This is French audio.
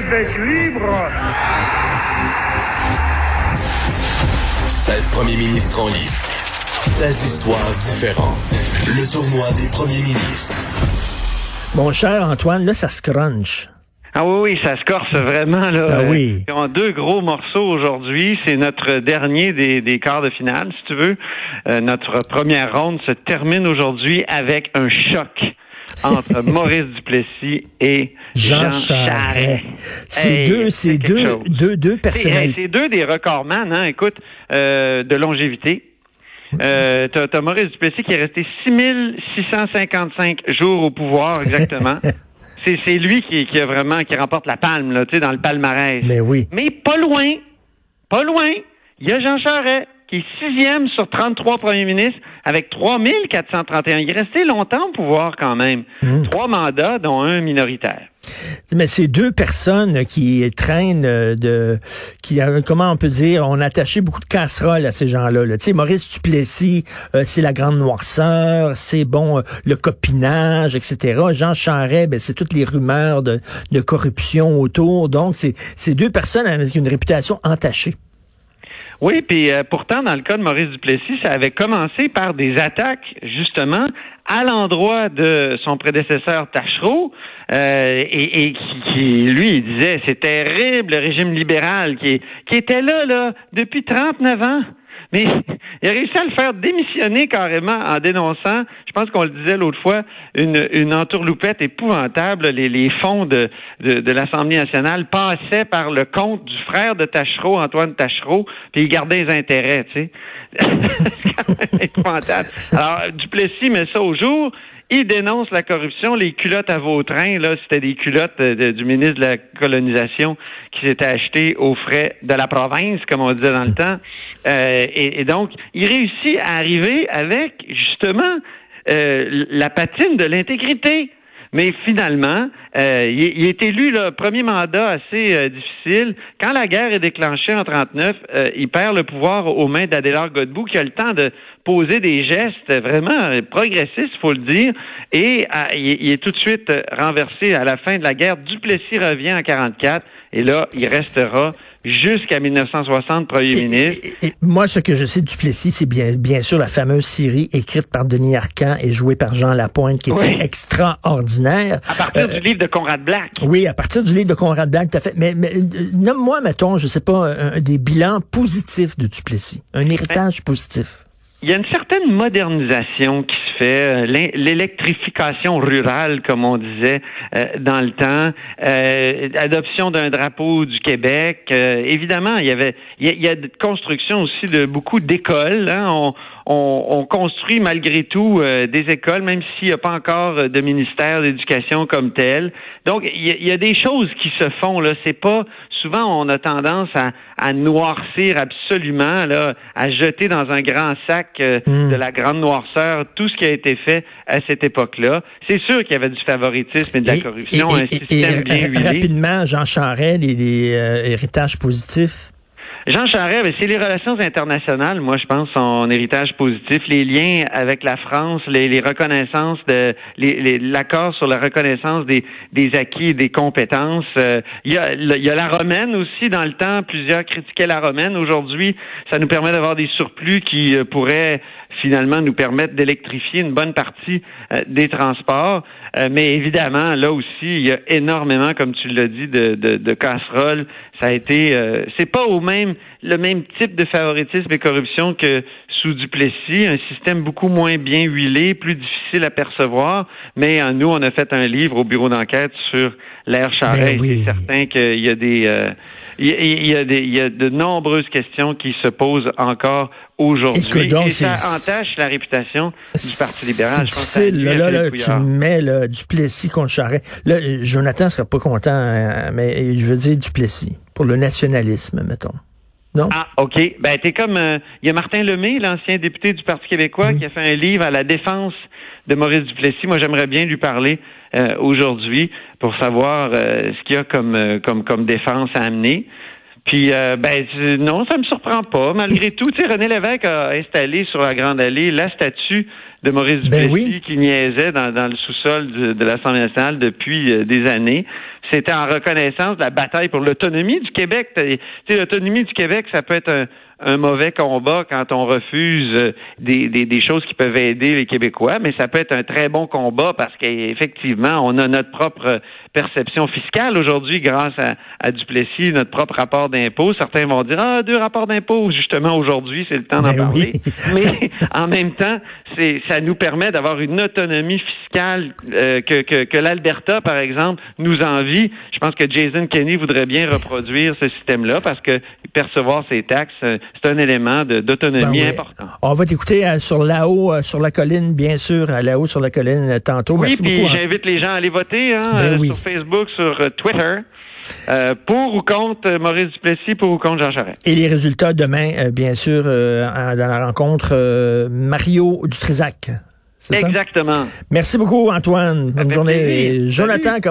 Québec libre 16 premiers ministres en liste. 16 histoires différentes. Le tournoi des premiers ministres. Mon cher Antoine, là, ça se crunch. Ah oui, oui, ça se corse vraiment. Là. Ah oui. Ils ont deux gros morceaux aujourd'hui. C'est notre dernier des, des quarts de finale, si tu veux. Euh, notre première ronde se termine aujourd'hui avec un choc entre Maurice Duplessis et Jean, Jean, Charest. Charest. C'est Hey, deux, c'est deux, deux, deux C'est hey, personnalités. c'est deux des recordman, hein, écoute, euh, de longévité. Euh, t'as, t'as Maurice Duplessis qui est resté 6655 jours au pouvoir, exactement. c'est, c'est lui qui, qui a vraiment, qui remporte la palme, là, tu sais, dans le palmarès. Mais oui. Mais pas loin, pas loin, il y a Jean Charest qui est sixième sur 33 premiers ministres avec 3431. Il est resté longtemps au pouvoir quand même. Hmm. Trois mandats, dont un minoritaire. Mais c'est deux personnes qui traînent euh, de, qui, euh, comment on peut dire, on a attaché beaucoup de casseroles à ces gens-là. là. Tu sais, Maurice Duplessis, euh, c'est la grande noirceur, c'est bon, euh, le copinage, etc. Jean Charest, ben, c'est toutes les rumeurs de, de corruption autour. Donc, c'est, c'est deux personnes avec une réputation entachée. Oui, puis euh, pourtant, dans le cas de Maurice Duplessis, ça avait commencé par des attaques, justement, à l'endroit de son prédécesseur Tachereau, euh, et, qui, lui, disait, c'est terrible, le régime libéral qui, qui était là, là, depuis 39 ans. Mais il a réussi à le faire démissionner carrément en dénonçant, je pense qu'on le disait l'autre fois, une, une entourloupette épouvantable. Les, les fonds de, de, de l'Assemblée nationale passaient par le compte du frère de Tachereau, Antoine Tachereau, puis il gardait les intérêts, tu sais. C'est épouvantable. Alors, Duplessis met ça au jour. Il dénonce la corruption, les culottes à Vautrin, là, c'était des culottes euh, du ministre de la colonisation qui s'étaient achetées aux frais de la province, comme on disait dans le temps. Euh, et, et donc, il réussit à arriver avec, justement, euh, la patine de l'intégrité. Mais finalement, euh, il, est- élu le premier mandat assez euh, difficile. Quand la guerre est déclenchée en 39, euh, il perd le pouvoir aux mains d'Adélard Godbout, qui a le temps de poser des gestes vraiment progressistes, faut le dire, et euh, il, il est tout de suite renversé à la fin de la guerre. Duplessis revient en 44, et là, il restera jusqu'à 1960 premier Et- ministre. et- et moi, ce que je sais de Duplessis, c'est bien, bien sûr la fameuse série écrite par Denis Arcand et jouée par Jean Lapointe, qui était Oui. extraordinaire. À partir Euh, du livre de Conrad Black. Oui, à partir du livre de Conrad Black, tout à fait. Mais, mais euh, nomme-moi, mettons, je sais pas, un, des bilans positifs de Duplessis. Un héritage positif. Il y a une certaine modernisation qui se fait, euh, l'électrification rurale, comme on disait euh, dans le temps, euh, adoption d'un drapeau du Québec. euh, évidemment, il y avait, il y a, il y a construction aussi de beaucoup d'écoles. hein. On, on, on construit malgré tout euh, des écoles, même s'il n'y a pas encore euh, de ministère d'éducation comme tel. Donc, il y, y a des choses qui se font. Là, c'est pas souvent on a tendance à, à noircir absolument, là, à jeter dans un grand sac euh, Mm. de la grande noirceur tout ce qui a été fait à cette époque-là. C'est sûr qu'il y avait du favoritisme et de la Et- corruption, et- un et- système bien huilé. Rapidement, Jean Charest, les, les, euh, héritages positifs? Jean Charest, ben, c'est les relations internationales, moi, je pense, son héritage positif, les liens avec la France, les, reconnaissances de l'accord sur la reconnaissance des, acquis et des compétences. Euh, il, y a, le- il y a la romaine aussi dans le temps. Plusieurs critiquaient la romaine. Aujourd'hui, ça nous permet d'avoir des surplus qui euh, pourraient finalement nous permettre d'électrifier une bonne partie euh, des transports. Euh, mais évidemment, là aussi, il y a énormément, comme tu l'as dit, de, de, de casseroles. Ça a été, euh, c'est pas au même le même type de favoritisme et corruption que sous Duplessis, un système beaucoup moins bien huilé, plus difficile à percevoir. Mais euh, nous, on a fait un livre au bureau d'enquête sur l'ère Charest. Ben oui. C'est certain qu'il y a des, euh, il y a, des, il y a de nombreuses questions qui se posent encore aujourd'hui. Et ça entache la réputation du Parti libéral. C'est Je pense difficile. Là, à là, Philippe là, tu mets là, Duplessis contre Charest. Là, euh, Jonathan sera pas content, hein, mais je veux dire Duplessis pour le nationalisme, mettons. Non? Ah, OK. Ben, t'es comme. euh, Il y a Martin Lemay, l'ancien député du Parti québécois, Oui. qui a fait un livre à la défense de Maurice Duplessis. Moi, j'aimerais bien lui parler euh, aujourd'hui pour savoir euh, ce qu'il y a comme, euh, comme, comme défense à amener. Puis, euh, ben, non, ça me surprend pas. Malgré tout, tu sais, René Lévesque a installé sur la Grande Allée la statue de Maurice Ben Duplessis oui. qui niaisait dans, dans le sous-sol de, de l'Assemblée nationale depuis euh, des années. C'était en reconnaissance de la bataille pour l'autonomie du Québec. L'autonomie du Québec, ça peut être un, un mauvais combat quand on refuse euh, des, des, des, choses qui peuvent aider les Québécois, mais ça peut être un très bon combat parce qu'effectivement, on a notre propre perception fiscale aujourd'hui grâce à, à, Duplessis, notre propre rapport d'impôt. Certains vont dire ah deux rapports d'impôt justement aujourd'hui, c'est le temps d'en ben parler. mais en même temps, c'est ça nous permet d'avoir une autonomie fiscale euh, que, que, que l'Alberta par exemple nous envie. Je pense que Jason Kenney voudrait bien reproduire ce système-là parce que percevoir ses taxes euh, c'est un élément d'autonomie ben important. On va t'écouter euh, sur là-haut, euh, sur la colline, bien sûr, là-haut sur la colline tantôt. Oui, puis hein. j'invite les gens à aller voter hein, ben sur Facebook, sur Twitter. pour ou contre Maurice Duplessis, pour ou contre Jean Charest. Et les résultats demain, bien sûr, dans la rencontre Mario Dutrisac. Exactement. Merci beaucoup, Antoine. Bonne journée. Jonathan, comment